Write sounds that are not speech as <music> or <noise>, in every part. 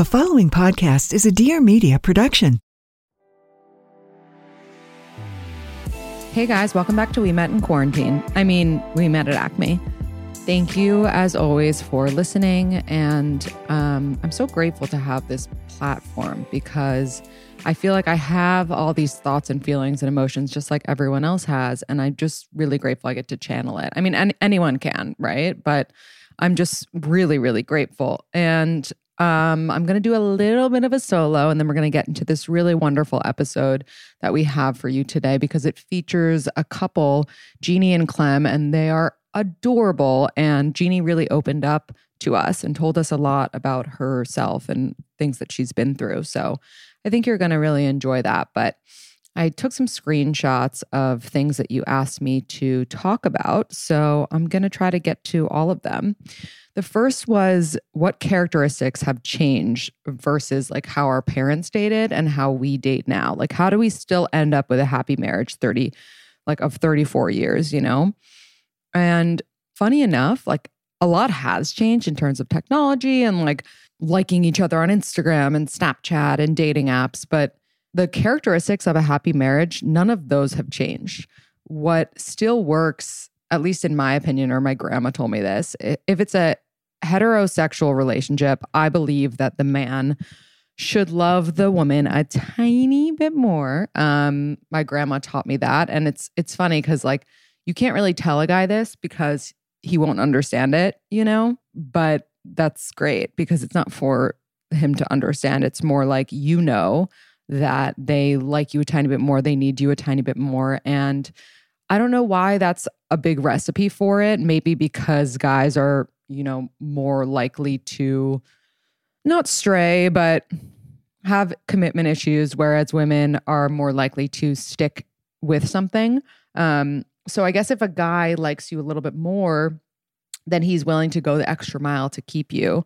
The following podcast is a Dear Media production. Hey guys, welcome back to We Met in Quarantine. I mean, we met at Acme. Thank you, as always, for listening. And um, I'm so grateful to have this platform because I feel like I have all these thoughts and feelings and emotions just like everyone else has. And I'm just really grateful I get to channel it. I mean, any, anyone can, right? But I'm just really, really grateful. And um, I'm going to do a little bit of a solo and then we're going to get into this really wonderful episode that we have for you today because it features a couple, Jeannie and Clem, and they are adorable. And Jeannie really opened up to us and told us a lot about herself and things that she's been through. So I think you're going to really enjoy that. But I took some screenshots of things that you asked me to talk about. So I'm going to try to get to all of them. The first was what characteristics have changed versus like how our parents dated and how we date now. Like how do we still end up with a happy marriage 30 like of 34 years, you know? And funny enough, like a lot has changed in terms of technology and like liking each other on Instagram and Snapchat and dating apps, but the characteristics of a happy marriage, none of those have changed. What still works at least in my opinion, or my grandma told me this, if it's a heterosexual relationship, I believe that the man should love the woman a tiny bit more. Um, my grandma taught me that, and it's it's funny because like you can't really tell a guy this because he won't understand it, you know. But that's great because it's not for him to understand. It's more like you know that they like you a tiny bit more, they need you a tiny bit more, and I don't know why that's a big recipe for it. Maybe because guys are, you know, more likely to not stray, but have commitment issues, whereas women are more likely to stick with something. Um, so I guess if a guy likes you a little bit more, then he's willing to go the extra mile to keep you.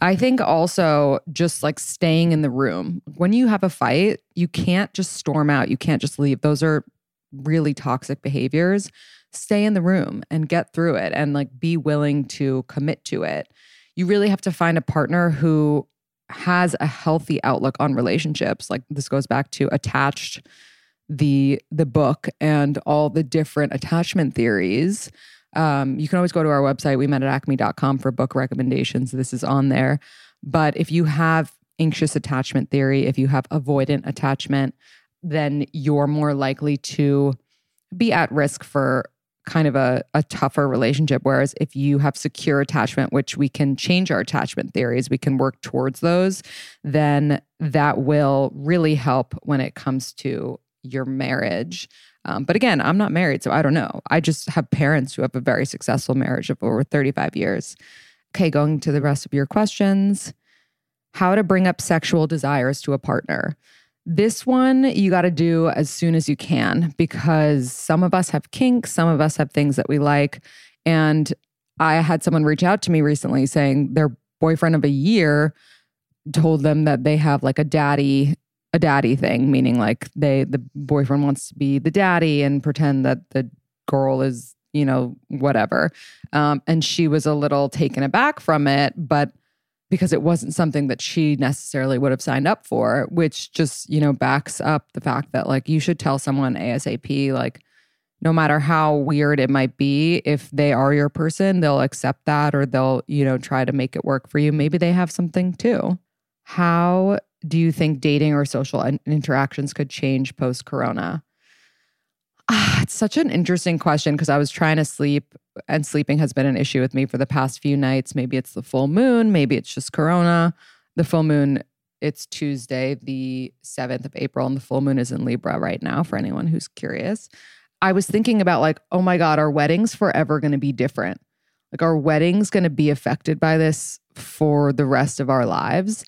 I think also just like staying in the room. When you have a fight, you can't just storm out. You can't just leave. Those are really toxic behaviors, stay in the room and get through it and like be willing to commit to it. You really have to find a partner who has a healthy outlook on relationships. Like this goes back to attached the the book and all the different attachment theories. Um, you can always go to our website, we met at acme.com for book recommendations. This is on there. But if you have anxious attachment theory, if you have avoidant attachment, then you're more likely to be at risk for kind of a, a tougher relationship. Whereas if you have secure attachment, which we can change our attachment theories, we can work towards those, then that will really help when it comes to your marriage. Um, but again, I'm not married, so I don't know. I just have parents who have a very successful marriage of over 35 years. Okay, going to the rest of your questions. How to bring up sexual desires to a partner. This one you got to do as soon as you can because some of us have kinks, some of us have things that we like. And I had someone reach out to me recently saying their boyfriend of a year told them that they have like a daddy a daddy thing meaning like they the boyfriend wants to be the daddy and pretend that the girl is you know whatever um, and she was a little taken aback from it but because it wasn't something that she necessarily would have signed up for, which just, you know, backs up the fact that like you should tell someone ASAP, like, no matter how weird it might be, if they are your person, they'll accept that or they'll, you know, try to make it work for you. Maybe they have something too. How do you think dating or social interactions could change post corona? Ah, it's such an interesting question because I was trying to sleep and sleeping has been an issue with me for the past few nights. Maybe it's the full moon, maybe it's just corona. The full moon, it's Tuesday, the 7th of April, and the full moon is in Libra right now for anyone who's curious. I was thinking about like, oh my God, our wedding's forever going to be different. Like, our wedding's going to be affected by this for the rest of our lives.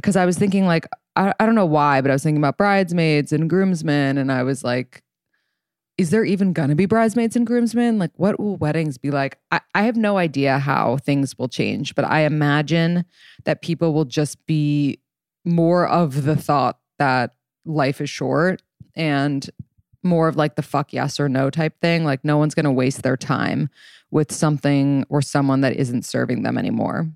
Because I was thinking, like, I, I don't know why, but I was thinking about bridesmaids and groomsmen. And I was like, is there even gonna be bridesmaids and groomsmen? Like, what will weddings be like? I, I have no idea how things will change, but I imagine that people will just be more of the thought that life is short and more of like the fuck yes or no type thing. Like, no one's gonna waste their time with something or someone that isn't serving them anymore.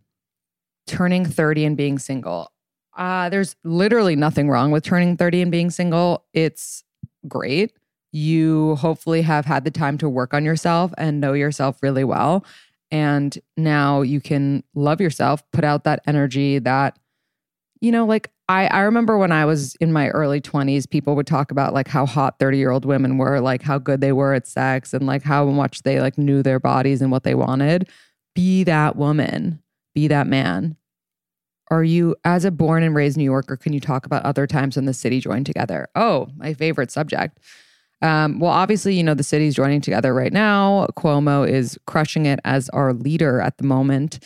turning 30 and being single. Uh, there's literally nothing wrong with turning 30 and being single. It's great. You hopefully have had the time to work on yourself and know yourself really well. And now you can love yourself, put out that energy that, you know, like I, I remember when I was in my early 20s, people would talk about like how hot 30 year old women were, like how good they were at sex and like how much they like knew their bodies and what they wanted. Be that woman, be that man. Are you, as a born and raised New Yorker, can you talk about other times when the city joined together? Oh, my favorite subject. Um, well, obviously, you know, the city's joining together right now. Cuomo is crushing it as our leader at the moment.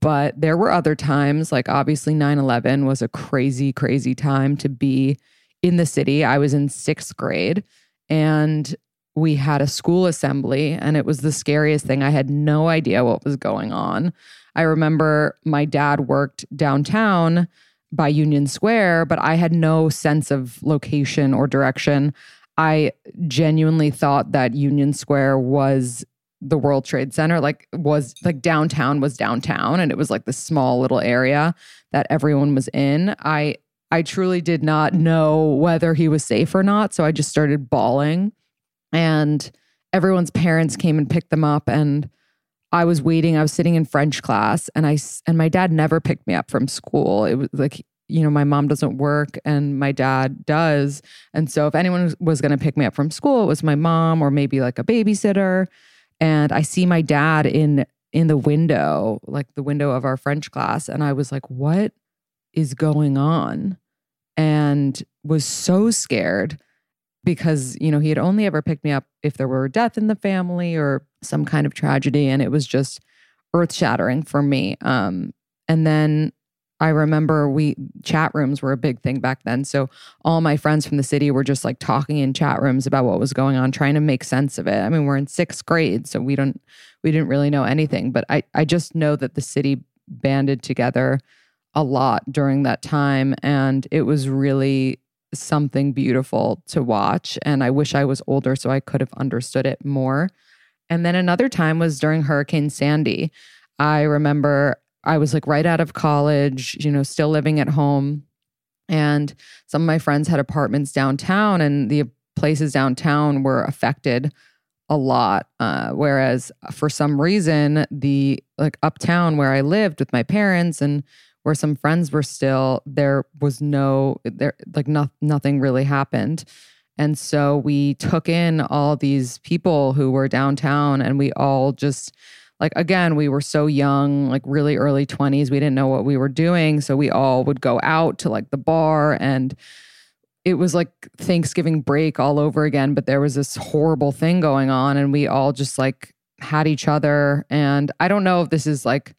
But there were other times, like obviously 9 11 was a crazy, crazy time to be in the city. I was in sixth grade and we had a school assembly, and it was the scariest thing. I had no idea what was going on. I remember my dad worked downtown by Union Square, but I had no sense of location or direction. I genuinely thought that Union Square was the World Trade Center, like was like downtown was downtown and it was like the small little area that everyone was in. I I truly did not know whether he was safe or not, so I just started bawling and everyone's parents came and picked them up and I was waiting. I was sitting in French class and I and my dad never picked me up from school. It was like you know, my mom doesn't work and my dad does. And so if anyone was going to pick me up from school, it was my mom or maybe like a babysitter. And I see my dad in in the window, like the window of our French class, and I was like, "What is going on?" And was so scared because, you know, he had only ever picked me up if there were death in the family or some kind of tragedy and it was just earth-shattering for me. Um and then I remember we chat rooms were a big thing back then. So all my friends from the city were just like talking in chat rooms about what was going on, trying to make sense of it. I mean, we're in sixth grade, so we don't we didn't really know anything. But I I just know that the city banded together a lot during that time, and it was really something beautiful to watch. And I wish I was older so I could have understood it more. And then another time was during Hurricane Sandy. I remember I was like right out of college, you know, still living at home. And some of my friends had apartments downtown, and the places downtown were affected a lot. Uh, whereas for some reason, the like uptown where I lived with my parents and where some friends were still, there was no, there like no, nothing really happened. And so we took in all these people who were downtown and we all just like again we were so young like really early 20s we didn't know what we were doing. So we all would go out to like the bar and it was like thanksgiving break all over again but there was this horrible thing going on and we all just like had each other. And i don't know if this is like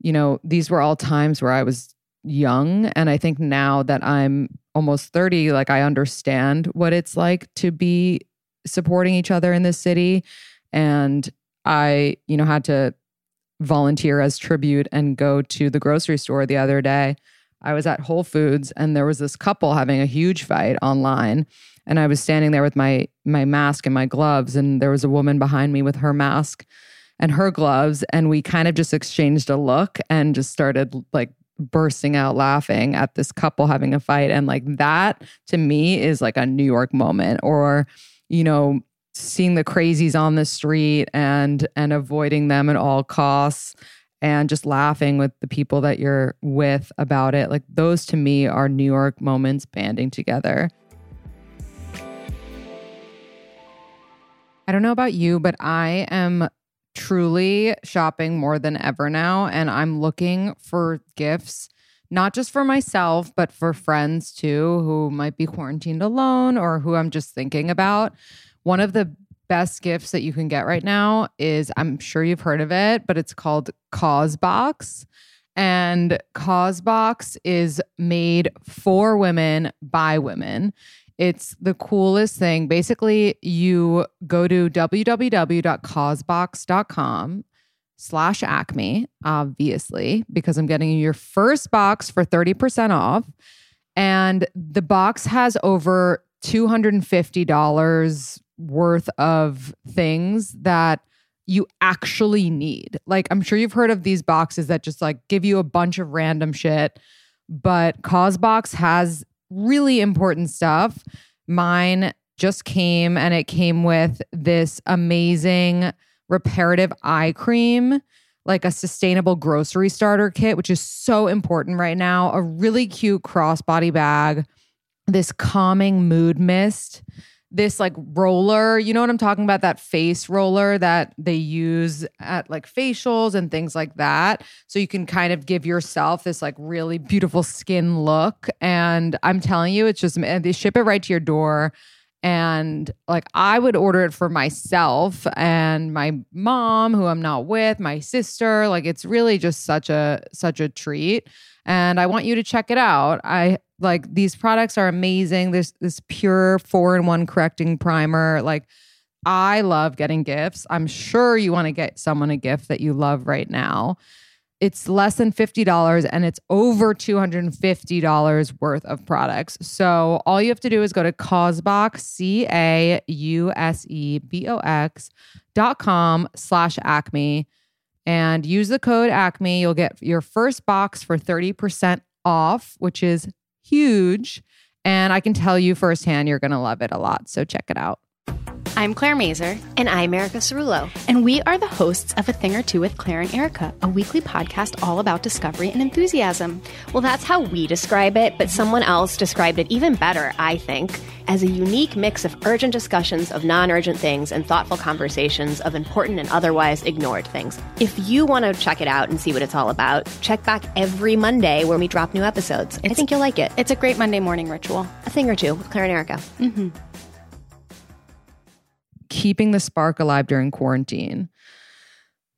you know these were all times where i was young and i think now that i'm almost 30 like i understand what it's like to be supporting each other in this city and I, you know, had to volunteer as tribute and go to the grocery store the other day. I was at Whole Foods and there was this couple having a huge fight online and I was standing there with my my mask and my gloves and there was a woman behind me with her mask and her gloves and we kind of just exchanged a look and just started like bursting out laughing at this couple having a fight. And like that to me is like a New York moment or you know seeing the crazies on the street and and avoiding them at all costs and just laughing with the people that you're with about it. Like those to me are new york moments banding together. I don't know about you but i am truly shopping more than ever now and i'm looking for gifts not just for myself but for friends too who might be quarantined alone or who i'm just thinking about one of the best gifts that you can get right now is I'm sure you've heard of it, but it's called Causebox. And Causebox is made for women by women. It's the coolest thing. Basically, you go to www.causebox.com slash acme, obviously, because I'm getting you your first box for 30% off. And the box has over $250 worth of things that you actually need. Like, I'm sure you've heard of these boxes that just like give you a bunch of random shit, but Causebox has really important stuff. Mine just came and it came with this amazing reparative eye cream, like a sustainable grocery starter kit, which is so important right now. A really cute crossbody bag, this calming mood mist this like roller, you know what I'm talking about? That face roller that they use at like facials and things like that. So you can kind of give yourself this like really beautiful skin look. And I'm telling you, it's just, they ship it right to your door. And like I would order it for myself and my mom, who I'm not with, my sister. Like it's really just such a such a treat. And I want you to check it out. I like these products are amazing. This this pure four in one correcting primer. Like I love getting gifts. I'm sure you want to get someone a gift that you love right now. It's less than $50 and it's over $250 worth of products. So all you have to do is go to Causebox, C A U S E B O X dot com slash acme and use the code acme. You'll get your first box for 30% off, which is huge. And I can tell you firsthand, you're going to love it a lot. So check it out. I'm Claire Mazur. And I'm Erica Cerulo. And we are the hosts of A Thing or Two with Claire and Erica, a weekly podcast all about discovery and enthusiasm. Well, that's how we describe it, but someone else described it even better, I think, as a unique mix of urgent discussions of non urgent things and thoughtful conversations of important and otherwise ignored things. If you want to check it out and see what it's all about, check back every Monday when we drop new episodes. It's, I think you'll like it. It's a great Monday morning ritual. A Thing or Two with Claire and Erica. Mm-hmm keeping the spark alive during quarantine.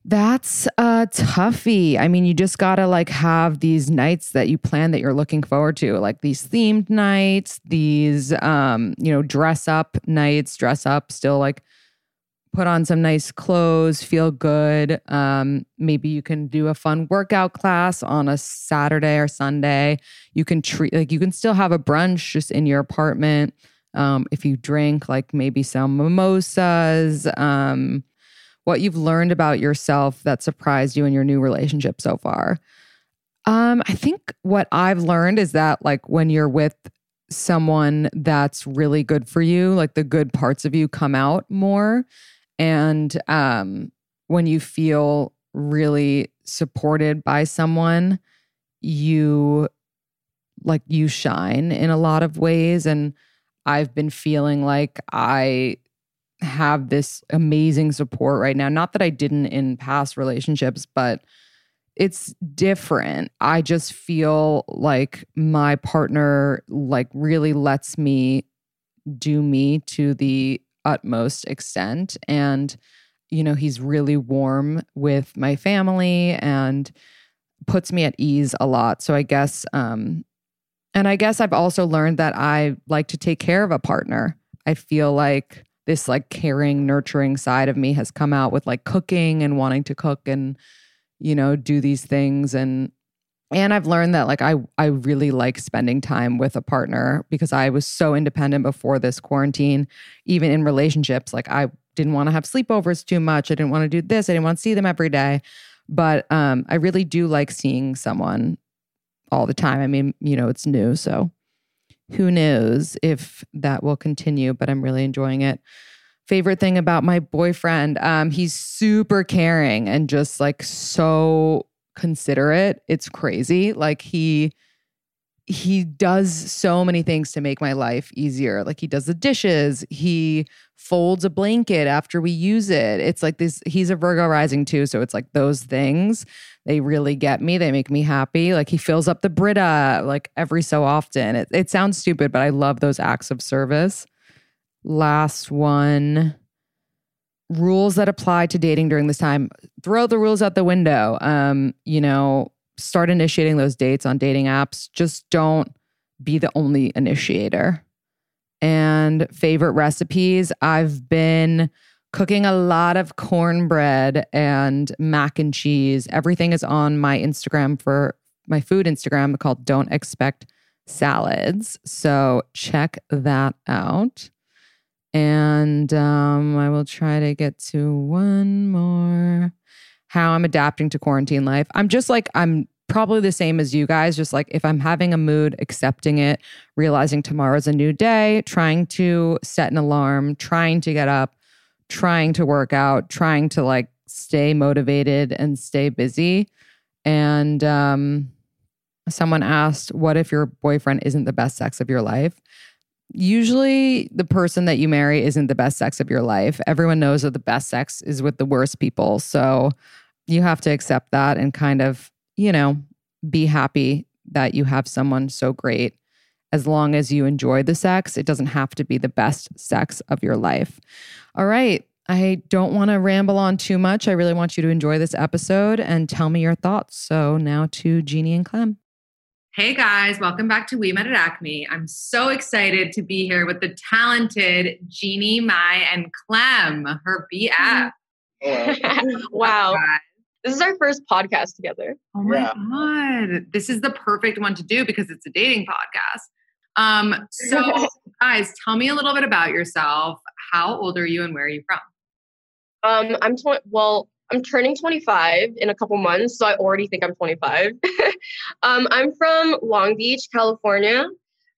That's a toughie. I mean, you just gotta like have these nights that you plan that you're looking forward to, like these themed nights, these um, you know, dress up nights, dress up, still like put on some nice clothes, feel good. Um, maybe you can do a fun workout class on a Saturday or Sunday. You can treat like you can still have a brunch just in your apartment. Um, if you drink, like maybe some mimosas, um, what you've learned about yourself that surprised you in your new relationship so far. Um, I think what I've learned is that, like, when you're with someone that's really good for you, like the good parts of you come out more. And um, when you feel really supported by someone, you like you shine in a lot of ways. And I've been feeling like I have this amazing support right now. Not that I didn't in past relationships, but it's different. I just feel like my partner like really lets me do me to the utmost extent and you know, he's really warm with my family and puts me at ease a lot. So I guess um and I guess I've also learned that I like to take care of a partner. I feel like this like caring, nurturing side of me has come out with like cooking and wanting to cook and you know, do these things and and I've learned that like I I really like spending time with a partner because I was so independent before this quarantine, even in relationships. Like I didn't want to have sleepovers too much. I didn't want to do this. I didn't want to see them every day. But um, I really do like seeing someone all the time. I mean, you know, it's new. So who knows if that will continue, but I'm really enjoying it. Favorite thing about my boyfriend, um, he's super caring and just like so considerate. It's crazy. Like he he does so many things to make my life easier. Like he does the dishes, he folds a blanket after we use it. It's like this he's a Virgo rising too, so it's like those things they really get me. They make me happy. Like he fills up the Brita like every so often. It, it sounds stupid, but I love those acts of service. Last one rules that apply to dating during this time. Throw the rules out the window. Um, you know, start initiating those dates on dating apps. Just don't be the only initiator. And favorite recipes, I've been cooking a lot of cornbread and mac and cheese. Everything is on my Instagram for my food Instagram called Don't Expect Salads. So check that out. And um, I will try to get to one more. How I'm adapting to quarantine life. I'm just like, I'm probably the same as you guys. Just like if I'm having a mood, accepting it, realizing tomorrow's a new day, trying to set an alarm, trying to get up, trying to work out, trying to like stay motivated and stay busy. And um, someone asked, What if your boyfriend isn't the best sex of your life? Usually, the person that you marry isn't the best sex of your life. Everyone knows that the best sex is with the worst people. So you have to accept that and kind of, you know, be happy that you have someone so great. As long as you enjoy the sex, it doesn't have to be the best sex of your life. All right. I don't want to ramble on too much. I really want you to enjoy this episode and tell me your thoughts. So now to Jeannie and Clem. Hey guys, welcome back to We Met at Acme. I'm so excited to be here with the talented Jeannie, Mai, and Clem, her BF. <laughs> wow. This is our first podcast together. Oh my yeah. God. This is the perfect one to do because it's a dating podcast. Um, <laughs> so guys, tell me a little bit about yourself. How old are you and where are you from? Um, I'm 20, well, I'm turning 25 in a couple months, so I already think I'm 25. <laughs> um, I'm from Long Beach, California.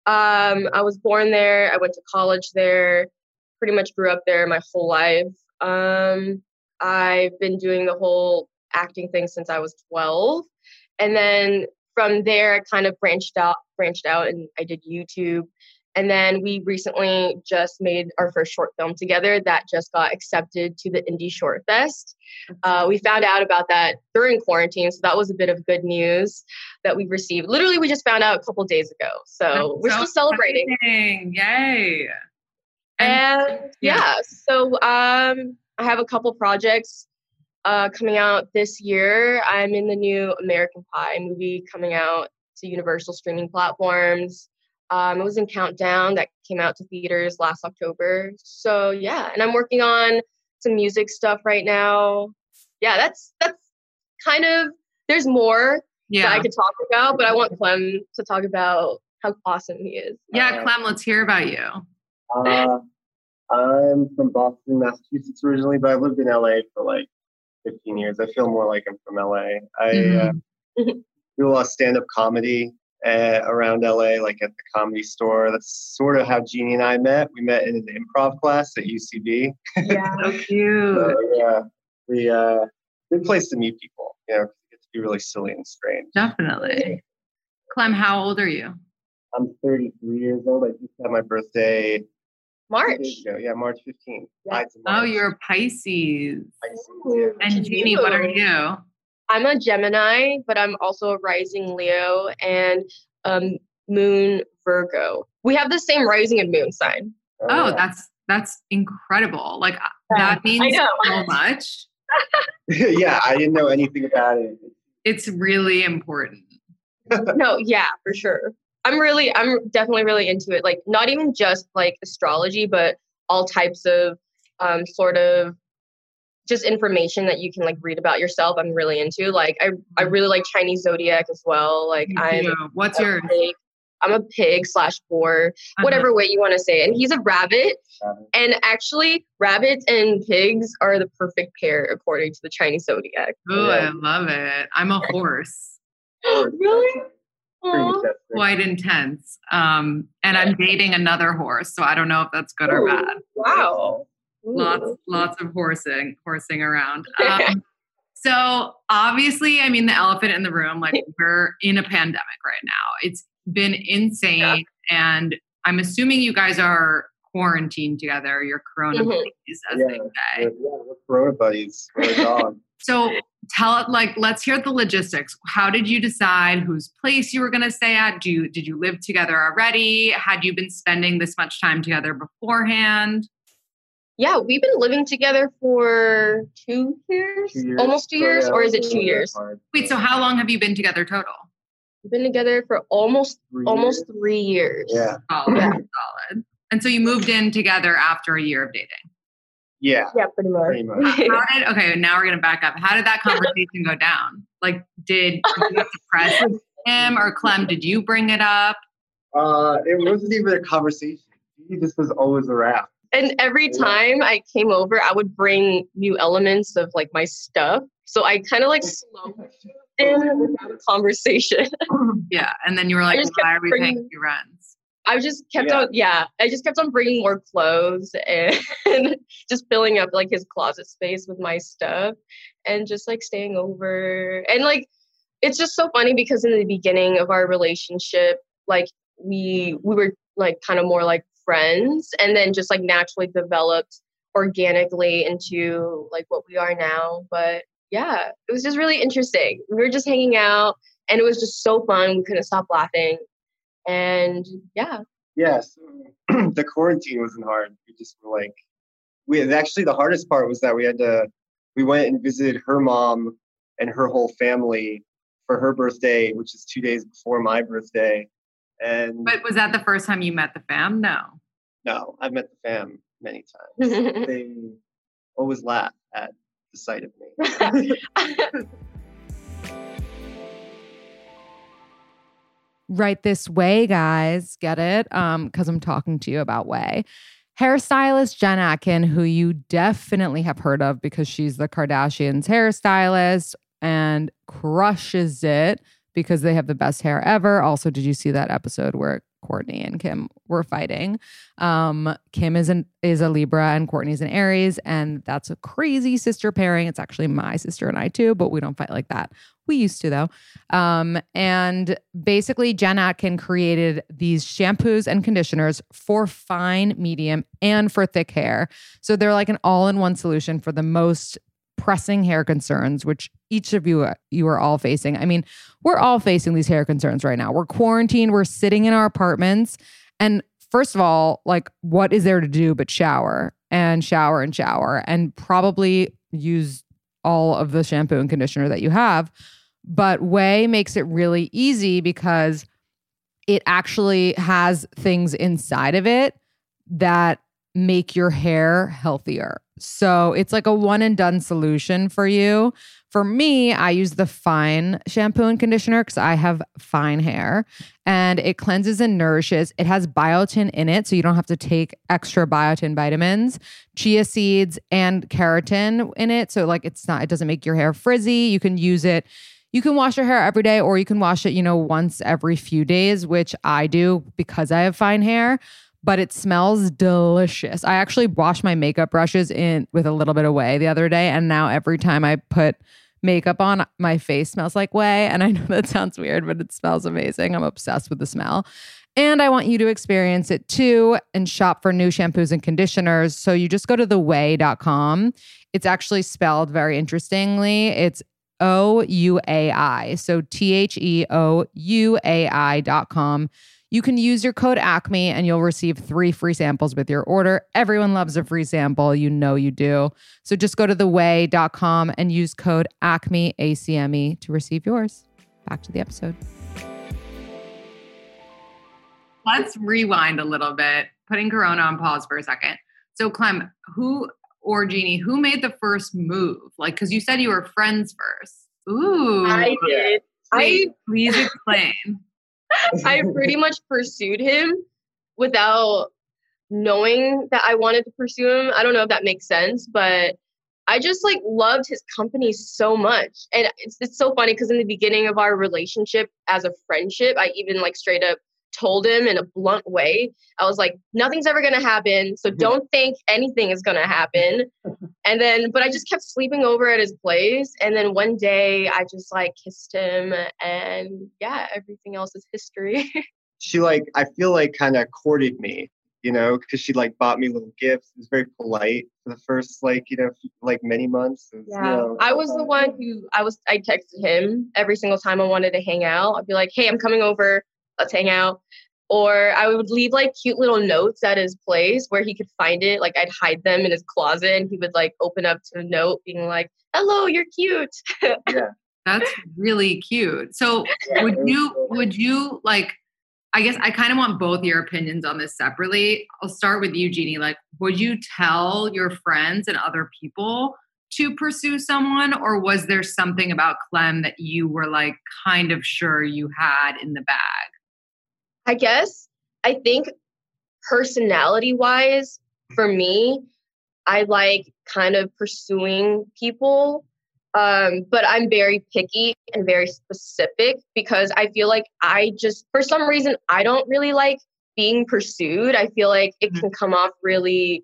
Um, I was born there. I went to college there. Pretty much grew up there my whole life. Um, I've been doing the whole acting thing since I was 12, and then from there, I kind of branched out, branched out, and I did YouTube. And then we recently just made our first short film together that just got accepted to the Indie Short Fest. Uh, we found out about that during quarantine, so that was a bit of good news that we received. Literally, we just found out a couple days ago, so That's we're so still celebrating. Exciting. Yay! And, and yeah. yeah, so um, I have a couple projects uh, coming out this year. I'm in the new American Pie movie coming out to Universal streaming platforms. Um, it was in Countdown that came out to theaters last October. So yeah, and I'm working on some music stuff right now. Yeah, that's that's kind of there's more yeah. that I could talk about, but I want Clem to talk about how awesome he is. Yeah, uh, Clem, let's hear about you. Uh, I'm from Boston, Massachusetts originally, but I've lived in LA for like 15 years. I feel more like I'm from LA. I mm-hmm. uh, <laughs> do a lot of stand up comedy uh, around LA, like at the comedy store. That's sort of how Jeannie and I met. We met in an improv class at UCB. Yeah, <laughs> so cute. so, yeah, we uh, good place to meet people. You know, get to be really silly and strange. Definitely. Clem, how old are you? I'm 33 years old. I just had my birthday. March. Yeah, March 15th. Yeah. Oh, you're Pisces. Pisces yeah. And Jeannie, what are you? I'm a Gemini, but I'm also a rising Leo and um, moon Virgo. We have the same rising and moon sign. Oh, that's that's incredible. Like uh, that means so much. <laughs> <laughs> yeah, I didn't know anything about it. It's really important. no, yeah, for sure. I'm really I'm definitely really into it. Like not even just like astrology, but all types of um, sort of just information that you can like read about yourself i'm really into like i, I mm-hmm. really like chinese zodiac as well like i'm what's your pig. i'm a pig slash boar uh-huh. whatever way you want to say it and he's a rabbit and actually rabbits and pigs are the perfect pair according to the chinese zodiac. Oh yeah. i love it. I'm a horse. <gasps> Really? Quite intense um and i'm dating another horse so i don't know if that's good or bad. Wow lots lots of horsing horsing around. <laughs> Um, so obviously i mean the elephant in the room like <laughs> we're in a pandemic right now. It's been insane yeah. and i'm assuming you guys are quarantined together your corona mm-hmm. buddies as yeah, they say. yeah, we're corona buddies. <laughs> So tell it like let's hear the logistics. How did you decide whose place you were going to stay at? Do you did you live together already? Had you been spending this much time together beforehand yeah, we've been living together for two years, two years. almost two years, or is it two years? Wait, so how long have you been together total? We've been together for almost three almost years. three years. Yeah. Solid, yeah. solid. And so you moved in together after a year of dating. Yeah. Yeah, pretty much. Pretty much. <laughs> How, did okay, now we're gonna back up. How did that conversation go down? Like, did, did you have press him or Clem? Did you bring it up? Uh, it wasn't even a conversation. He just was always a around and every time I came over, I would bring new elements of like my stuff. So I kind of like slow in conversation. <laughs> yeah, and then you were like, "Why are we bringing, paying rents?" I just kept yeah. on, yeah, I just kept on bringing more clothes and <laughs> just filling up like his closet space with my stuff, and just like staying over and like it's just so funny because in the beginning of our relationship, like we we were like kind of more like friends and then just like naturally developed organically into like what we are now. But yeah, it was just really interesting. We were just hanging out and it was just so fun. We couldn't stop laughing. And yeah. Yes. <clears throat> the quarantine wasn't hard. We just were like we actually the hardest part was that we had to we went and visited her mom and her whole family for her birthday, which is two days before my birthday. And but was that the first time you met the fam? No. No, I've met the fam many times. <laughs> they always laugh at the sight of me. <laughs> right this way, guys. Get it? Um, because I'm talking to you about way. Hairstylist Jen Atkin, who you definitely have heard of because she's the Kardashians' hairstylist and crushes it because they have the best hair ever. Also, did you see that episode where Kourtney and Kim were fighting? Um, Kim is an is a Libra and Kourtney's an Aries, and that's a crazy sister pairing. It's actually my sister and I too, but we don't fight like that. We used to though. Um, and basically, Jen Atkin created these shampoos and conditioners for fine, medium, and for thick hair. So they're like an all-in-one solution for the most pressing hair concerns, which each of you you are all facing. I mean, we're all facing these hair concerns right now. We're quarantined, we're sitting in our apartments, and first of all, like what is there to do but shower and shower and shower and probably use all of the shampoo and conditioner that you have. But Ouai makes it really easy because it actually has things inside of it that make your hair healthier. So it's like a one and done solution for you. For me, I use the fine shampoo and conditioner because I have fine hair and it cleanses and nourishes. It has biotin in it, so you don't have to take extra biotin vitamins, chia seeds, and keratin in it. So, like, it's not, it doesn't make your hair frizzy. You can use it you can wash your hair every day or you can wash it, you know, once every few days, which I do because I have fine hair but it smells delicious. I actually washed my makeup brushes in with a little bit of Ouai the other day, and now every time I put makeup on, my face smells like Ouai. And I know that sounds weird, but it smells amazing. I'm obsessed with the smell. And I want you to experience it too and shop for new shampoos and conditioners. So you just go to theouai.com. It's actually spelled very interestingly. It's O U A I. So T H E O U A I.com. You can use your code ACME and you'll receive three free samples with your order. Everyone loves a free sample. You know you do. So just go to theouai.com and use code ACME, ACME to receive yours. Back to the episode. Let's rewind a little bit, putting Corona on pause for a second. So, Clem, who or Jeannie, who made the first move? Like, because you said you were friends first. Ooh. I did. Please, I, please explain. <laughs> I pretty much pursued him without knowing that I wanted to pursue him. I don't know if that makes sense, but I just like loved his company so much. And it's it's so funny because in the beginning of our relationship as a friendship, I even like straight up told him in a blunt way. I was like, nothing's ever going to happen. So mm-hmm. don't think anything is going to happen. <laughs> And then, but I just kept sleeping over at his place. And then one day I just like kissed him and yeah, everything else is history. <laughs> she like, I feel like kind of courted me, you know, because she like bought me little gifts. It was very polite for the first like, you know, like many months. Was, yeah. You know, I was the one who I was, I texted him every single time I wanted to hang out. I'd be like, hey, I'm coming over let's hang out. Or I would leave like cute little notes at his place where he could find it. Like I'd hide them in his closet and he would like open up to a note being like, hello, you're cute. <laughs> yeah. That's really cute. So would you would you like I guess I kind of want both your opinions on this separately. I'll start with you, Jeannie. Like, would you tell your friends and other people to pursue someone, or was there something about Clem that you were like kind of sure you had in the bag? I guess I think personality wise, for me, I like kind of pursuing people. Um, but I'm very picky and very specific because I feel like I just, for some reason, I don't really like being pursued. I feel like it mm-hmm. can come off really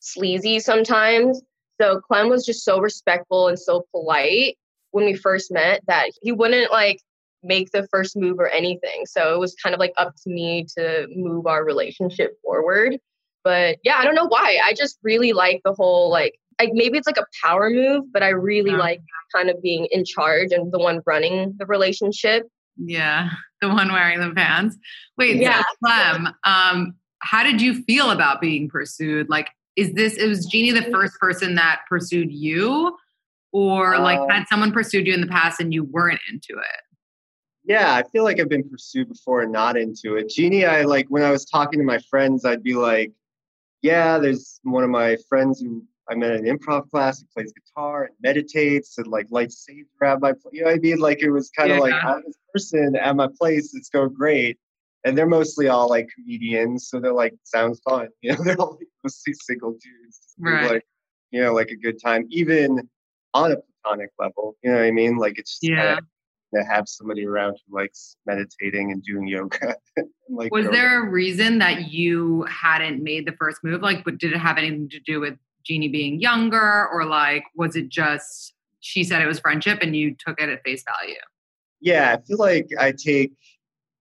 sleazy sometimes. So Clem was just so respectful and so polite when we first met that he wouldn't like make the first move or anything. So it was kind of like up to me to move our relationship forward. But yeah, I don't know why. I just really like the whole like like maybe it's like a power move, but I really yeah. like kind of being in charge and the one running the relationship. Yeah, the one wearing the pants. Wait, yeah. Clem, um, how did you feel about being pursued? Like, is this it was Jeannie the first person that pursued you, or uh, like had someone pursued you in the past and you weren't into it? Yeah, I feel like I've been pursued before and not into it. Jeannie, I like when I was talking to my friends, I'd be like, "Yeah, there's one of my friends who I met in an improv class who plays guitar and meditates and like lights saber at my place. You know what I mean? Like it was kind of yeah. like I'm this person at my place. It's going great. And they're mostly all like comedians, so they're like, sounds fun. <laughs> You know, they're all like, mostly single dudes. Right. Like, you know, like a good time, even on a platonic level. You know what I mean? Like it's just yeah. To have somebody around who likes meditating and doing yoga. <laughs> like was there a reason that you hadn't made the first move? Like, but did it have anything to do with Jeannie being younger, or like was it just she said it was friendship and you took it at face value? Yeah, I feel like I take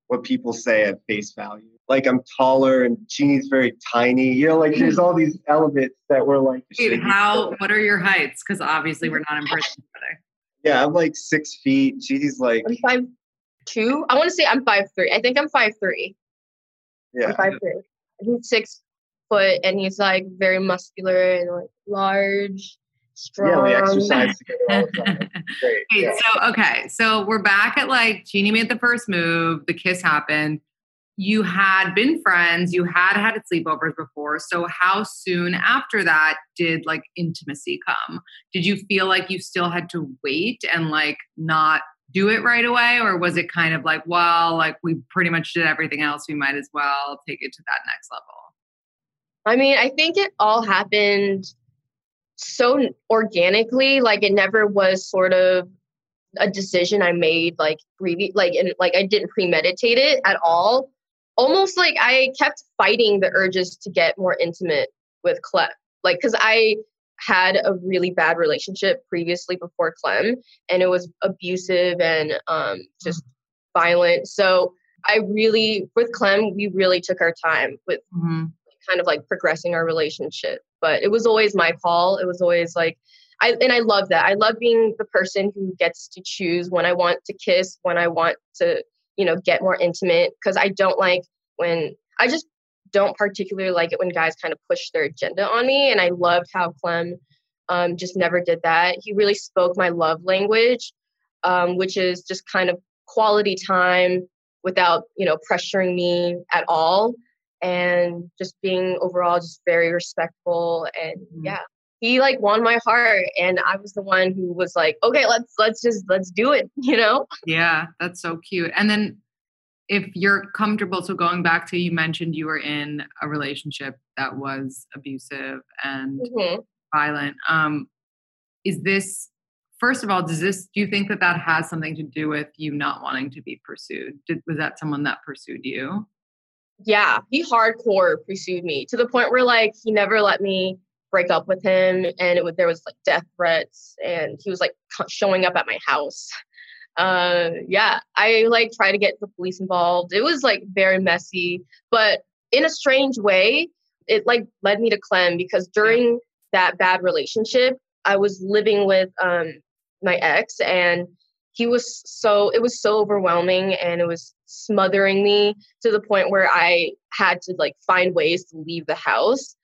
what people say at face value. Like I'm taller and Jeannie's very tiny. You know, like there's all these elements that were like. Wait, how? What are your heights? Because obviously we're not in person together. Yeah, I'm like six feet. Jeannie's like. I'm five two. I want to say I'm five three. I think I'm five three. Yeah. I'm five three. He's six foot and he's like very muscular and like large, strong. Yeah, we exercise <laughs> together all the time. Great. Wait, yeah. So okay, so we're back at like Jeannie made the first move, the kiss happened. You had been friends, you had had sleepovers before. So how soon after that did like intimacy come? Did you feel like you still had to wait and like not do it right away or was it kind of like well like we pretty much did everything else we might as well take it to that next level I mean, I think it all happened so organically, like it never was sort of a decision I made like really like and like I didn't premeditate it at all. Almost like I kept fighting the urges to get more intimate with Clem. Like cuz I had a really bad relationship previously before Clem and it was abusive and um just violent. So I really with Clem we really took our time with mm-hmm kind of like progressing our relationship. But it was always my call. It was always like I and I love that. I love being the person who gets to choose when I want to kiss, when I want to, you know, get more intimate because I don't like when I just don't particularly like it when guys kind of push their agenda on me and I loved how Clem um, just never did that. He really spoke my love language, um, which is just kind of quality time without, you know, pressuring me at all and just being overall just very respectful and mm-hmm. yeah he like won my heart and i was the one who was like okay let's let's just let's do it <laughs> you know? Yeah that's so cute. And then if you're comfortable so going back to you mentioned you were in a relationship that was abusive and mm-hmm. violent um is this first of all does this do you think that that has something to do with you not wanting to be pursued? Did, was that someone that pursued you? Yeah, he hardcore pursued me to the point where like he never let me break up with him, and it was there was like death threats, and he was like showing up at my house. Uh, yeah, I like try to get the police involved. It was like very messy, but in a strange way, it like led me to Clem because during that bad relationship, I was living with um my ex and he was so it was so overwhelming and it was smothering me to the point where I had to like find ways to leave the house.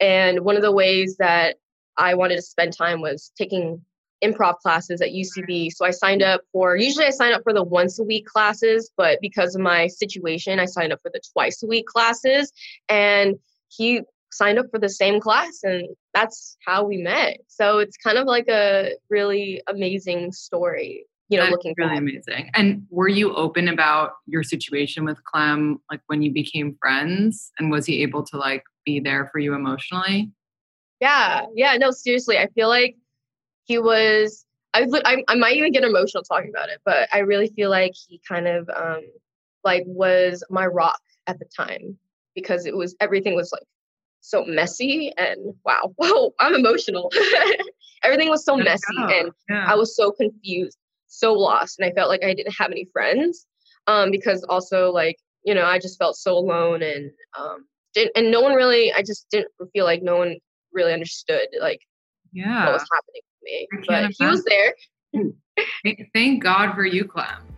And one of the ways that I wanted to spend time was taking improv classes at UCB. So I signed up for usually I sign up for the once a week classes, but because of my situation, I signed up for the twice a week classes. And he signed up for the same class and that's how we met. So it's kind of like a really amazing story you know, That's looking really back. amazing. And were you open about your situation with Clem, like when you became friends? And was he able to like be there for you emotionally. Yeah, yeah, no, seriously, I feel like he was. I, I, I might even get emotional talking about it, but I really feel like he kind of um, like was my rock at the time because it was everything was like so messy and wow, <laughs> whoa, I'm emotional. <laughs> everything was so messy and yeah. I was so confused, so lost, and I felt like I didn't have any friends um, because also like you know I just felt so alone and um, didn't and no one really I just didn't feel like no one really understood like yeah what was happening to me. But he was there. <laughs> Thank God for you, Clem.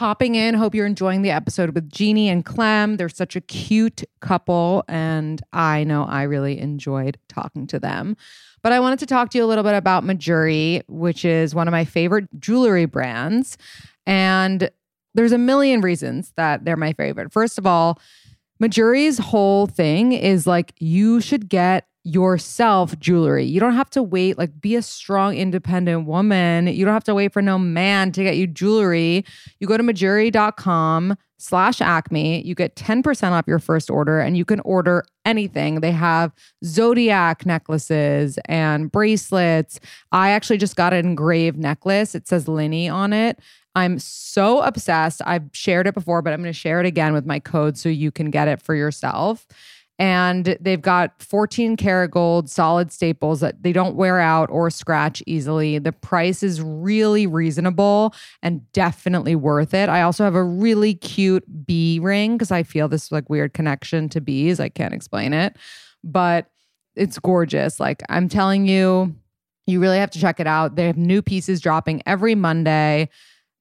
popping in. Hope you're enjoying the episode with Jeannie and Clem. They're such a cute couple, and I know I really enjoyed talking to them. But I wanted to talk to you a little bit about Mejuri, which is one of my favorite jewelry brands. And there's a million reasons that they're my favorite. First of all, Mejuri's whole thing is like you should get yourself jewelry. You don't have to wait, like, be a strong, independent woman. You don't have to wait for no man to get you jewelry. You go to mejuri.com slash acme. You get 10% off your first order and you can order anything. They have zodiac necklaces and bracelets. I actually just got an engraved necklace. It says Linny on it. I'm so obsessed. I've shared it before, but I'm going to share it again with my code so you can get it for yourself and they've got 14 karat gold solid staples that they don't wear out or scratch easily. The price is really reasonable and definitely worth it. I also have a really cute bee ring because I feel this like weird connection to bees. I can't explain it, but it's gorgeous. Like I'm telling you, you really have to check it out. They have new pieces dropping every Monday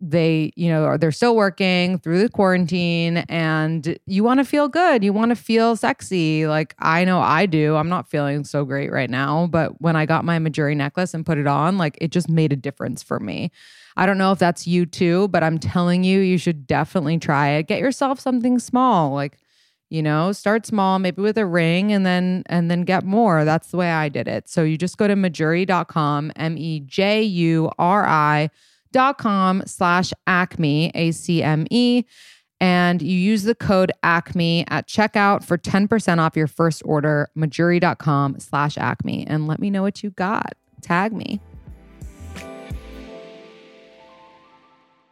they you know they're still working through the quarantine and you want to feel good you want to feel sexy. Like i know i do. I'm not feeling so great right now but when i got my mejuri necklace and put it on like it just made a difference for me. I don't know if that's you too but i'm telling you you should definitely try it. Get yourself something small like you know start small maybe with a ring and then and then get more. That's the way i did it. So you just go to mejuri.com m-e-j-u-r-i dot com slash acme a-c-m-e and you use the code acme at checkout for 10% off your first order mejuri.com slash acme and let me know what you got tag me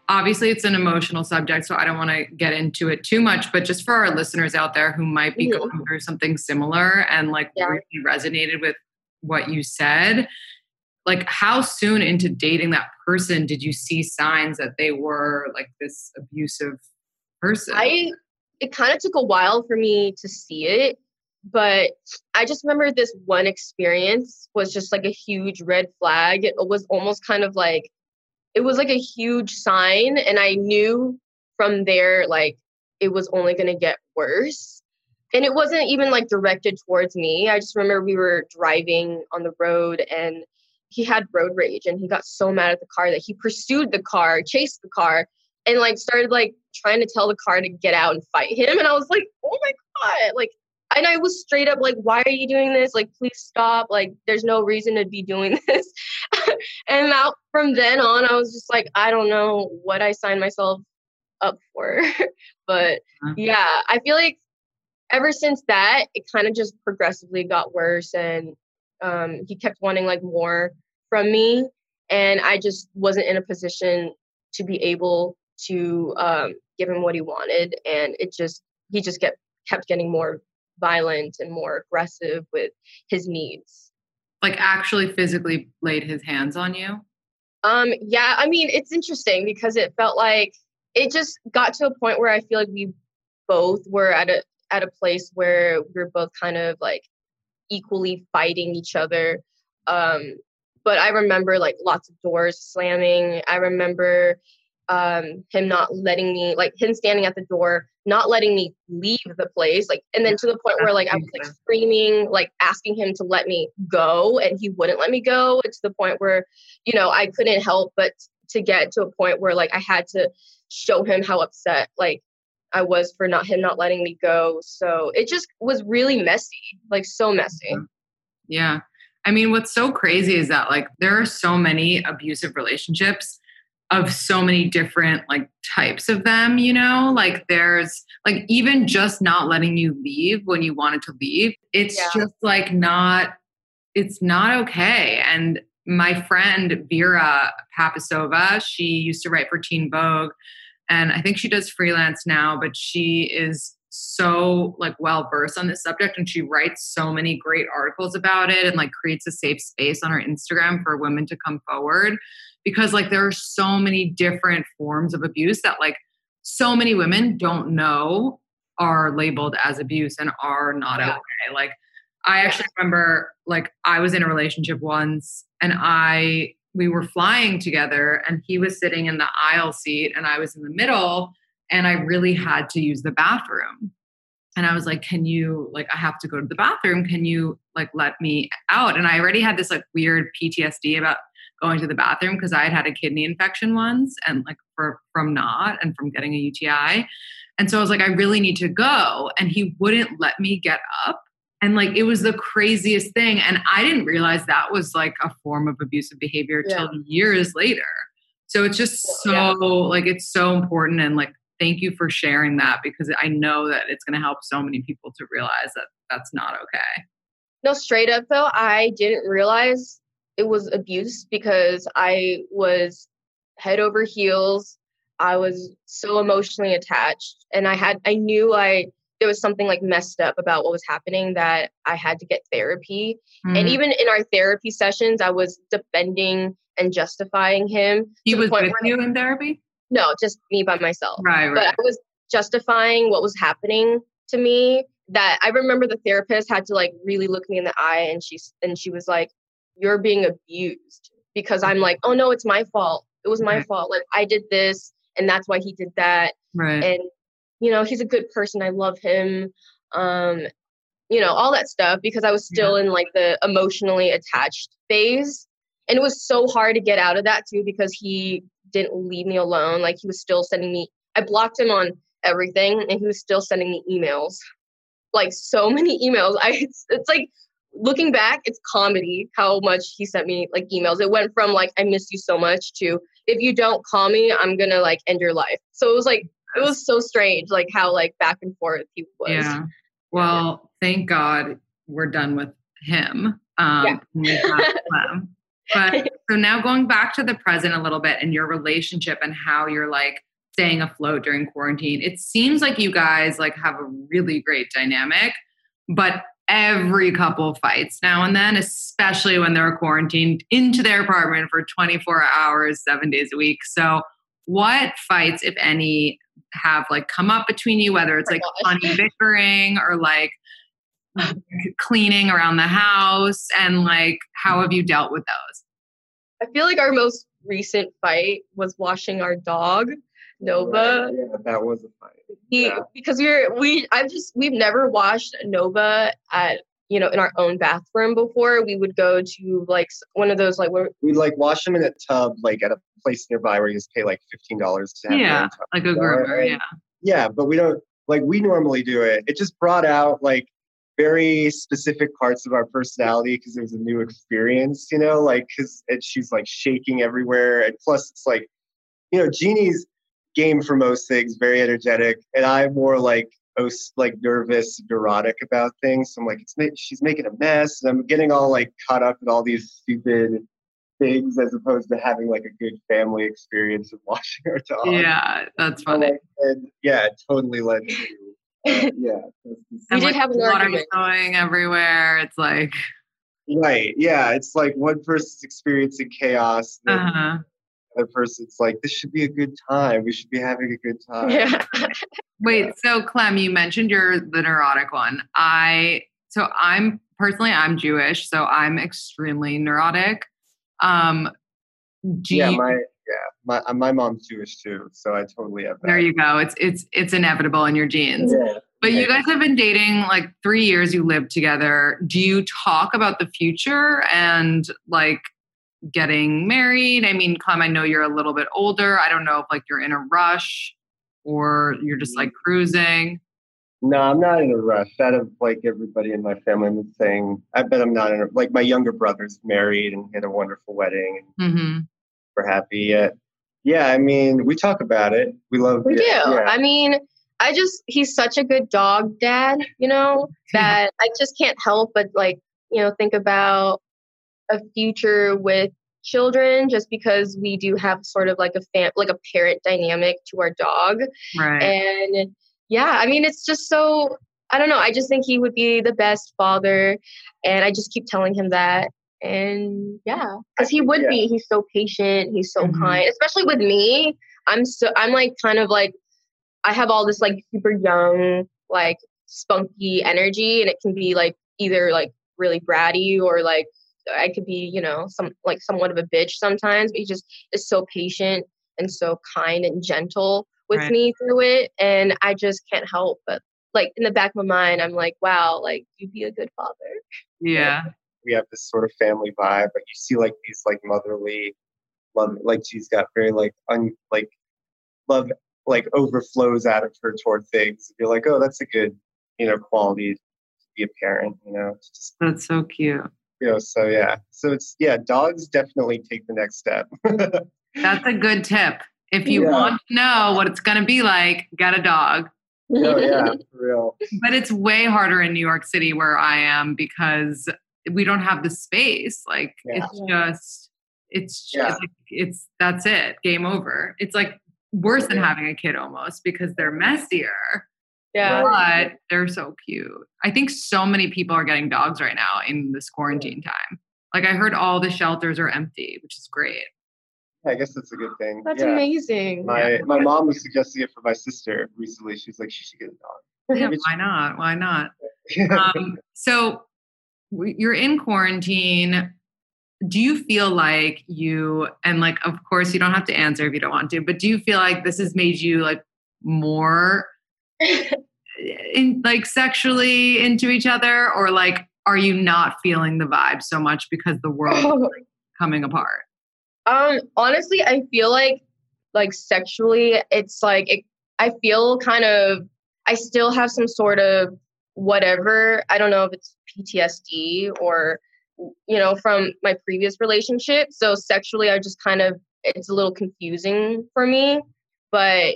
obviously it's an emotional subject so i don't want to get into it too much but just for our listeners out there who might be mm-hmm. going through something similar and like yeah. really resonated with what you said like how soon into dating that person did you see signs that they were like this abusive person? I it kind of took a while for me to see it but i just remember this one experience was just like a huge red flag. It was almost kind of like it was like a huge sign and i knew from there like it was only going to get worse. And it wasn't even like directed towards me. I just remember we were driving on the road and he had road rage and he got so mad at the car that he pursued the car, chased the car, and like started like trying to tell the car to get out and fight him. And I was like, oh my God. Like, and I was straight up like, why are you doing this? Like, please stop. Like, there's no reason to be doing <laughs> this. and now from then on, I was just like, I don't know what I signed myself up for. <laughs> but uh-huh. yeah, I feel like ever since that, it kind of just progressively got worse. And um, he kept wanting like more from me, and I just wasn't in a position to be able to um, give him what he wanted, and it just he just kept kept getting more violent and more aggressive with his needs. Like actually physically laid his hands on you? Um yeah, I mean it's interesting because it felt like it just got to a point where I feel like we both were at a at a place where we are both kind of like equally fighting each other. Um, but I remember like lots of doors slamming. I remember um, him not letting me, like him standing at the door, not letting me leave the place. Like, and then to the point where like I was like screaming, like asking him to let me go, and he wouldn't let me go. to the point where, you know, I couldn't help but to get to a point where like I had to show him how upset like I was for not him not letting me go. So it just was really messy, like so messy. Yeah. I mean, what's so crazy is that like there are so many abusive relationships of so many different like types of them, you know? Like there's like even just not letting you leave when you wanted to leave. It's Yeah. just like not it's not okay. And my friend Vera Papisova, she used to write for Teen Vogue and I think she does freelance now, but she is so like well versed on this subject and she writes so many great articles about it and like creates a safe space on her Instagram for women to come forward because like there are so many different forms of abuse that like so many women don't know are labeled as abuse and are not Yeah. okay. Like I actually remember like I was in a relationship once and I we were flying together and he was sitting in the aisle seat and I was in the middle and I really had to use the bathroom. And I was like, "Can you like I have to go to the bathroom. Can you like let me out?" And I already had this like weird PTSD about going to the bathroom because I had had a kidney infection once and like for from not and from getting a UTI. And so I was like, I really need to go. And he wouldn't let me get up. And like it was the craziest thing. And I didn't realize that was like a form of abusive behavior till years later. So it's just oh, so Yeah. like it's so important and like thank you for sharing that because I know that it's going to help so many people to realize that that's not okay. No, straight up though, I didn't realize it was abuse because I was head over heels. I was so emotionally attached and I had I knew I there was something like messed up about what was happening that I had to get therapy. And Mhm. even in our therapy sessions, I was defending and justifying him. he was with you in therapy? No, just me by myself Right, but. I was justifying what was happening to me. That I remember the therapist had to like really look me in the eye, and she and she was like, "You're being abused," because I'm like, "Oh no, it's my fault. It was my Right. fault. Like I did this, and that's why he did that." right. And you know, he's a good person. I love him. Um, you know, all that stuff because I was still in like the emotionally attached phase. And it was so hard to get out of that too because he didn't leave me alone. Like he was still sending me, I blocked him on everything and he was still sending me emails. Like so <laughs> many emails. I it's, it's like looking back, it's comedy how much he sent me like emails. It went from like I miss you so much to if you don't call me, I'm gonna like end your life. So it was like it was so strange, like how like back and forth he was. Yeah. Well, thank God we're done with him. Um, Yeah. we have <laughs> Clem. But so now going back to the present a little bit and your relationship and how you're like staying afloat during quarantine. It seems like you guys like have a really great dynamic, but every couple fights now and then, especially when they're quarantined into their apartment for 24 hours, seven days a week. So what fights, if any, have like come up between you, whether it's like my funny bickering or like cleaning around the house and like how have you dealt with those? I feel like our most recent fight was washing our dog, Nova. Yeah, that was a fight. He Yeah. because we're we I've just we've never washed Nova at you know in our own bathroom before. We would go to like one of those like where We'd like wash them in a tub, like at a place nearby where you just pay like fifteen dollars to have Yeah, tub. like a Yeah, groomer, yeah. Yeah, but we don't like we normally do it. It just brought out like very specific parts of our personality because it was a new experience, you know, like because she's like shaking everywhere, and plus it's like, you know, Jeannie's game for most things, very energetic, and I'm more like os- like nervous, neurotic about things. So I'm like, it's ma- she's making a mess, and I'm getting all like caught up in all these stupid things as opposed to having like a good family experience of <laughs> watching our dog. Yeah, that's funny. like, and yeah, it totally led to <laughs> uh, yeah. We And, did like, have an water argument. going everywhere. It's like, Right. Yeah. It's like one person's experiencing chaos, and uh-huh. the other person's like, this should be a good time. We should be having a good <laughs> time. yeah. Wait, so Clem, you mentioned you're the neurotic one. I so I'm personally I'm Jewish, so I'm extremely neurotic. Um Yeah, you- my yeah, my uh, my mom's Jewish too, so I totally have that. there you go. It's it's it's inevitable in your genes. Yeah. But you guys have been dating like three years, you lived together. Do you talk about the future and like getting married? I mean, Clem, I know you're a little bit older. I don't know if like you're in a rush or you're just like cruising. No, I'm not in a rush. Out of like everybody in my family, I'm saying I bet I'm not in a like my younger brother's married and had a wonderful wedding and hmm we're happy. Uh, Yeah, I mean, we talk about it. We love. We it. do. Yeah. I mean, I just he's such a good dog dad, you know, <laughs> that I just can't help but like, you know, think about a future with children just because we do have sort of like a fam like a parent dynamic to our dog. Right. And yeah, I mean it's just so I don't know, I just think he would be the best father and I just keep telling him that. And yeah, cuz he would Yeah. be. He's so patient, he's so Mhm. kind, especially with me. I'm so I'm like kind of like I have all this like super young, like spunky energy, and it can be like either like really bratty or like I could be, you know, some like somewhat of a bitch sometimes. But he just is so patient and so kind and gentle with Right. me through it, and I just can't help but like in the back of my mind, I'm like, wow, like you'd be a good father. yeah. we have this sort of family vibe, but you see like these like motherly love, like she's got very like un like love like overflows out of her toward things. You're like, oh, that's a good you know quality to be a parent. You know, just That's so cute. You know. So yeah, so it's yeah, dogs definitely take the next step. <laughs> That's a good tip. If you Yeah. want to know what it's going to be like, get a dog. oh yeah, real. <laughs> But it's way harder in New York City where I am because we don't have the space. Like Yeah. it's just it's Yeah. it's, it's that's it. Game over. It's like worse than having a kid almost because they're messier, yeah. But they're so cute. I think so many people are getting dogs right now in this quarantine time. Like I heard all the shelters are empty, which is great. I guess that's a good thing. That's yeah. amazing. My my mom was suggesting it for my sister recently. She's like, she should get a dog. Yeah, <laughs> why not? Why not? <laughs> um, so you're in quarantine. Do you feel like you, and like, of course, you don't have to answer if you don't want to, but do you feel like this has made you like more <laughs> in like sexually into each other, or like, are you not feeling the vibe so much because the world is <laughs> coming apart? Um, honestly, I feel like like sexually, it's like it, I feel kind of I still have some sort of whatever. I don't know if it's PTSD or you know from my previous relationship. So sexually, I just kind of it's a little confusing for me, but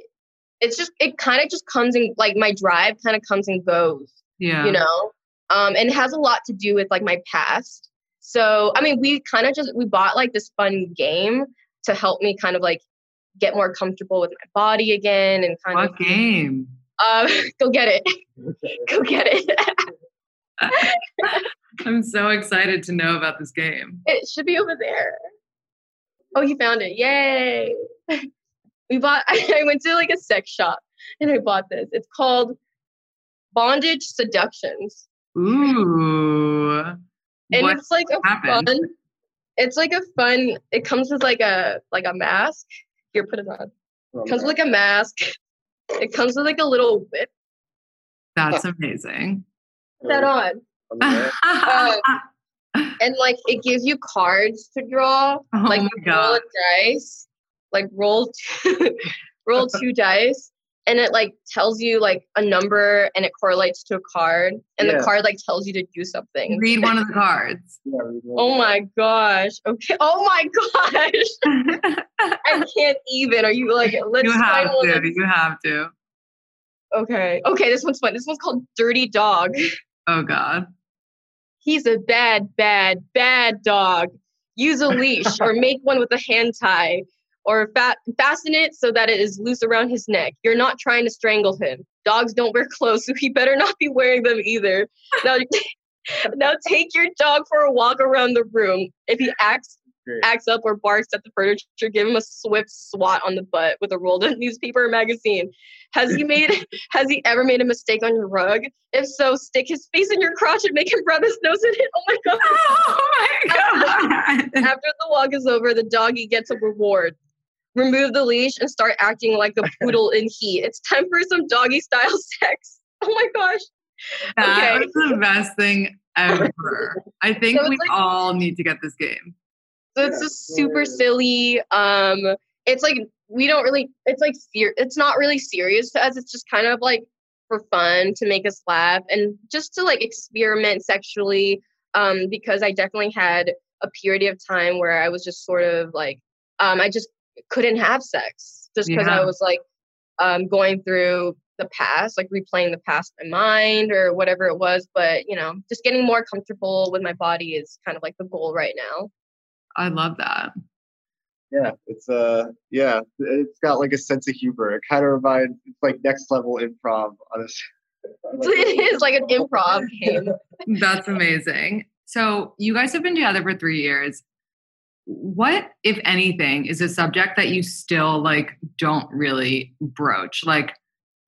it's just it kind of just comes and like my drive kind of comes and goes Yeah. you know? Um and it has a lot to do with like my past. So i mean we kind of just we bought like this fun game to help me kind of like get more comfortable with my body again and kind What of <laughs> game? Um, go get it. <laughs> Go get it. <laughs> I'm so excited to know about this game. it should be over there. Oh you found it. Yay we bought <laughs> i went to like a sex shop and i bought this. It's called bondage seductions. Ooh. and What it's like a happened? fun it's like a fun it comes with like a like a mask. Here put it on. Oh, it comes with like a mask. It comes with like a little whip. That's amazing. put that on. Um, and like it gives you cards to draw <laughs> oh like my you roll a dice like roll two, <laughs> roll two dice and it like tells you like a number and it correlates to a card and Yeah. the card like tells you to do something Read one of the cards. Yeah, oh my gosh okay oh my gosh <laughs> I can't even. Are you like, let's you have find to. that's- You have to. Okay. Okay, this one's fun. This one's called Dirty Dog. Oh God. He's a bad, bad, bad dog. Use a leash or <laughs> make one with a hand tie or fa- fasten it so that it is loose around his neck. You're not trying to strangle him. Dogs don't wear clothes, <laughs> so he better not be wearing them either. Now, <laughs> now take your dog for a walk around the room. If he acts acts up or barks at the furniture, give him a swift swat on the butt with a rolled up <laughs> newspaper or magazine. Has he made has he ever made a mistake on your rug? If so, stick his face in your crotch and make him rub his nose in it. Oh my god. Oh my God. After the walk is over, the doggy gets a reward. Remove the leash and start acting like a <laughs> poodle in heat. It's time for some doggy style <laughs> sex. Oh my gosh. That Okay. was the best thing ever. I <laughs> think So we like- all need to get this game. So it's just super silly. Um, it's like we don't really. It's like ser- It's not really serious to us. It's just kind of like for fun to make us laugh and just to like experiment sexually. Um, because I definitely had a period of time where I was just sort of like, um, I just couldn't have sex just because Yeah. I was like um, going through the past, like replaying the past in my mind or whatever it was. But you know, just getting more comfortable with my body is kind of like the goal right now. I love that. Yeah, it's uh yeah, it's got like a sense of humor. It kind of reminds it's like next level improv on a s- it is like an improv game. That's amazing. So you guys have been together for three years. What, if anything, is a subject that you still like don't really broach? Like,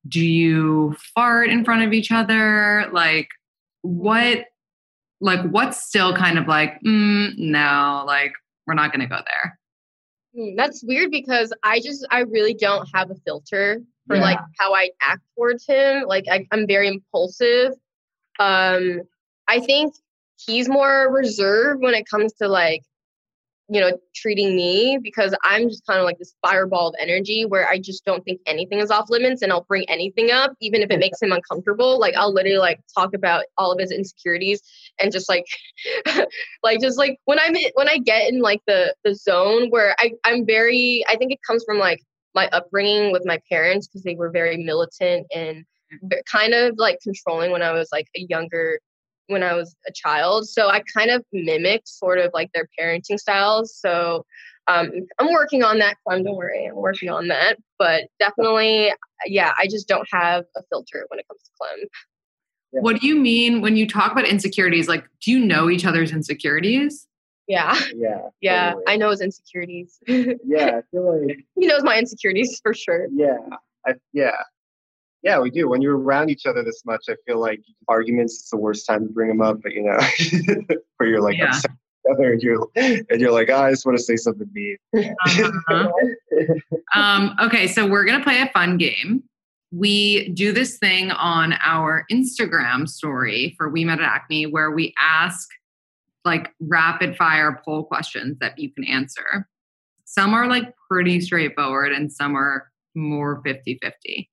do you fart in front of each other? Like, what, like, what's still kind of like, mm, no, like, we're not going to go there. Hmm, That's weird because I just I really don't have a filter for Yeah. like how I act towards him. Like I, I'm very impulsive. Um, I think he's more reserved when it comes to like, you know, treating me because I'm just kind of like this fireball of energy where I just don't think anything is off limits and I'll bring anything up, even if it makes him uncomfortable. Like I'll literally like talk about all of his insecurities and just like <laughs> like just like when I'm in, when I get in like the the zone where I I'm very I think it comes from like my upbringing with my parents because they were very militant and mm. kind of like controlling when I was like a younger when I was a child. So I kind of mimic sort of like their parenting styles. So um, I'm working on that, Clem. Don't worry, I'm working on that. But definitely, yeah, I just don't have a filter when it comes to Clem. Yeah. What do you mean when you talk about insecurities? Like, do you know each other's insecurities? Yeah, yeah. <laughs> yeah, totally. I know his insecurities. <laughs> Yeah, I feel like knows my insecurities for sure. yeah, I yeah. Yeah, we do. When you're around each other this much, I feel like arguments is the worst time to bring them up. But you know, <laughs> where you're like Yeah. upset with each other and you're and you're like, oh, I just want to say something mean. Uh-huh. <laughs> Um, okay, so we're gonna play a fun game. We do this thing on our Instagram story for We Met at Acme where we ask like rapid fire poll questions that you can answer. Some are like pretty straightforward and some are more 50 50.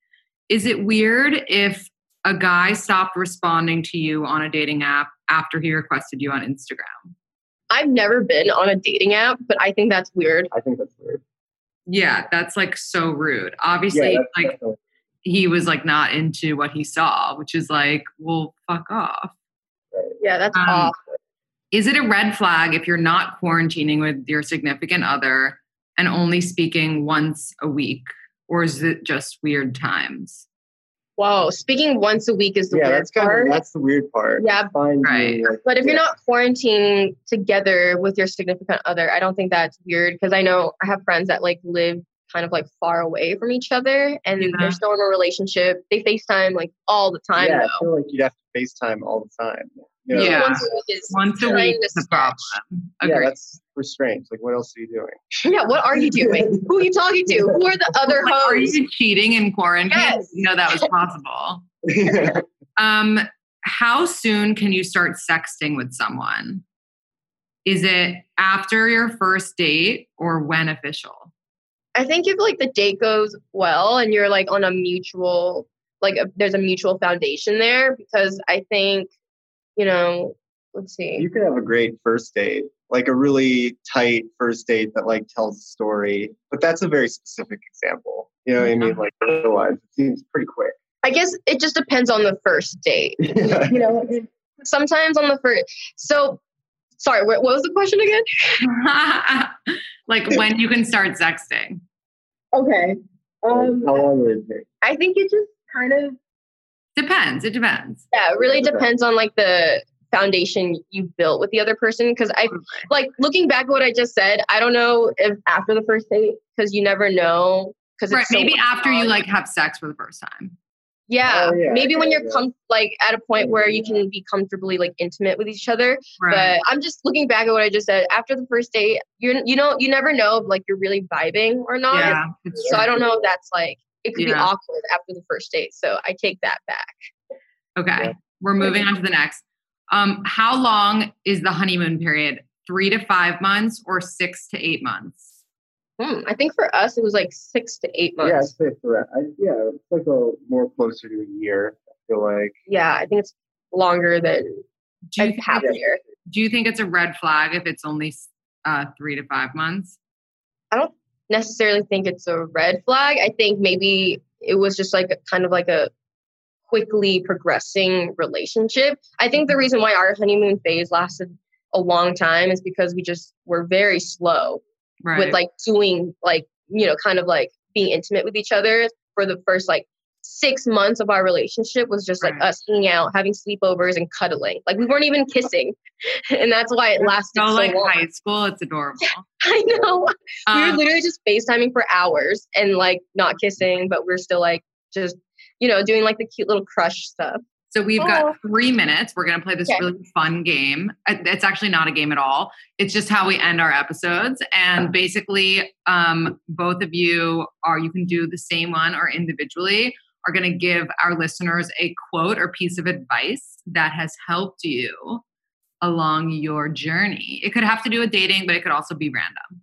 Is it weird if a guy stopped responding to you on a dating app after he requested you on Instagram? I've never been on a dating app, but I think that's weird. I think that's weird. Yeah, that's like so rude. Obviously, yeah, that's like definitely- he was like not into what he saw, which is like, well, fuck off. Yeah, that's Um, off. Is it a red flag if you're not quarantining with your significant other and only speaking once a week? Or is it just weird times? Whoa, speaking once a week is the yeah, weird that's kind part. of that's the weird part. Yeah, Fine, Right. being, like, But if you're not quarantining together with your significant other, I don't think that's weird because I know I have friends that like live kind of like far away from each other and Yeah. they're still in a relationship. They FaceTime like all the time yeah, I feel like you'd have to FaceTime all the time. You know? Yeah. Once a week is Once a kind week is a sketch. problem. Yeah, Agreed. that's strange. Like, what else are you doing? Yeah, what are you doing? <laughs> Who are you talking to? Who are the <laughs> other Like, are you cheating in quarantine? Yes. No, that was possible. <laughs> Um, how soon can you start sexting with someone? Is it after your first date or when official? I think if like the date goes well and you're like on a mutual like a, there's a mutual foundation there because I think you know let's see you could have a great first date, like a really tight first date that like tells a story. But that's a very specific example. You know what I mean? Like otherwise, it seems pretty quick. I guess it just depends on the first date <laughs> you know sometimes on the first so sorry what, what was the question again <laughs> like when you can start sexting. okay um How long would it take? I think it just kind of Depends. It depends. yeah it really Okay. depends on like the foundation you built with the other person because I like looking back at what I just said I don't know if after the first date because you never know because Right. Maybe after you like have sex for the first time. Yeah, Oh, yeah, maybe when you're yeah. com- like at a point where you can be comfortably like intimate with each other. Right. But I'm just looking back at what I just said. After the first date, you you know you never know if like you're really vibing or not. yeah. So true. I don't know if that's like it could be awkward after the first date. So I take that back. Okay. Yeah. We're moving on to the next. Um, how long is the honeymoon period? Three to five months or six to eight months? Hmm, I think for us it was like six to eight Yeah, I'd months. say for I, yeah, it's like a more closer to a year. I feel like Yeah, I think it's longer than Do you, like think, half a year. do you think it's a red flag if it's only uh, three to five months? Necessarily think it's a red flag. I think maybe it was just like a, kind of like a quickly progressing relationship. I think the reason why our honeymoon phase lasted a long time is because we just were very slow Right. with like doing like you know kind of like being intimate with each other for the first like six months of our relationship was just like Right. us hanging out having sleepovers and cuddling like we weren't even kissing <laughs> and that's why it lasted so so, like long high school, it's adorable. <laughs> i know we were Um, literally just facetiming for hours and like not kissing but we're still like just you know doing like the cute little crush stuff So we've Oh. got three minutes. We're going to play this Okay. really fun game. It's actually not a game at all. It's just how we end our episodes. And basically, um, both of you are, you can do the same one or individually, are going to give our listeners a quote or piece of advice that has helped you along your journey. It could have to do with dating, but it could also be random.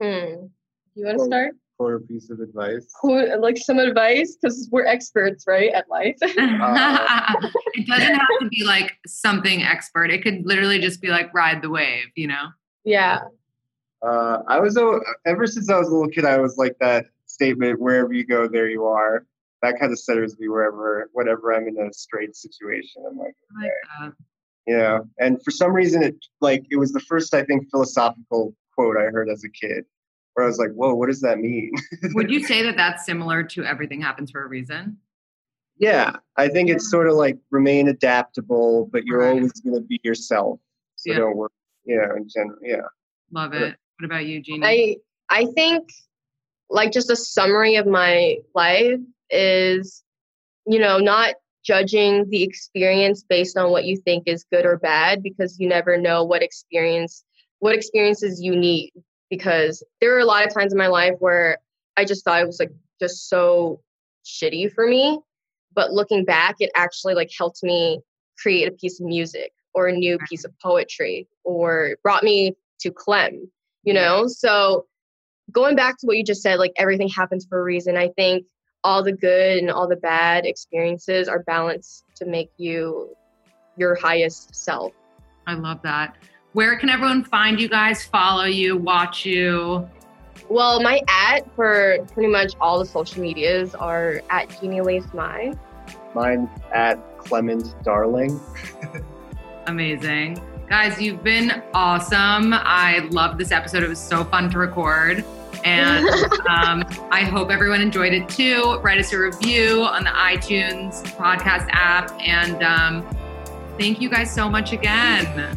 hmm. you want to start For a piece of advice. Who- like some advice because we're experts right at life <laughs> it doesn't have to be like something expert. It could literally just be like ride the wave, you know? yeah Uh, I was a- ever since I was a little kid. I was like that statement: "Wherever you go, there you are." That kind of centers me wherever, whenever I'm in a straight situation. I'm like, I like that. you know. And for some reason, it like it was the first I think philosophical quote I heard as a kid, where I was like, "Whoa, what does that mean?" <laughs> Would you say that that's similar to everything happens for a reason? yeah, I think it's sort of like remain adaptable, but you're Right. always going to be yourself. So Yeah. don't worry. You know, in general, yeah. Love it. What about you, Jeannie? I I think like just a summary of my life is you know not judging the experience based on what you think is good or bad because you never know what experience what experiences you need. Because there were a lot of times in my life where I just thought it was like just so shitty for me but looking back it actually like helped me create a piece of music or a new piece of poetry or brought me to clem you know? So going back to what you just said like everything happens for a reason i think all the good and all the bad experiences are balanced to make you your highest self I love that. Where can everyone find you guys, follow you, watch you? well my at for pretty much all the social medias are at Jeannie Lace My. Mine at Clement Darling. <laughs> Amazing. Guys, you've been awesome. I love this episode. It was so fun to record. And <laughs> um, I hope everyone enjoyed it too. Write us a review on the iTunes podcast app. And um, thank you guys so much again.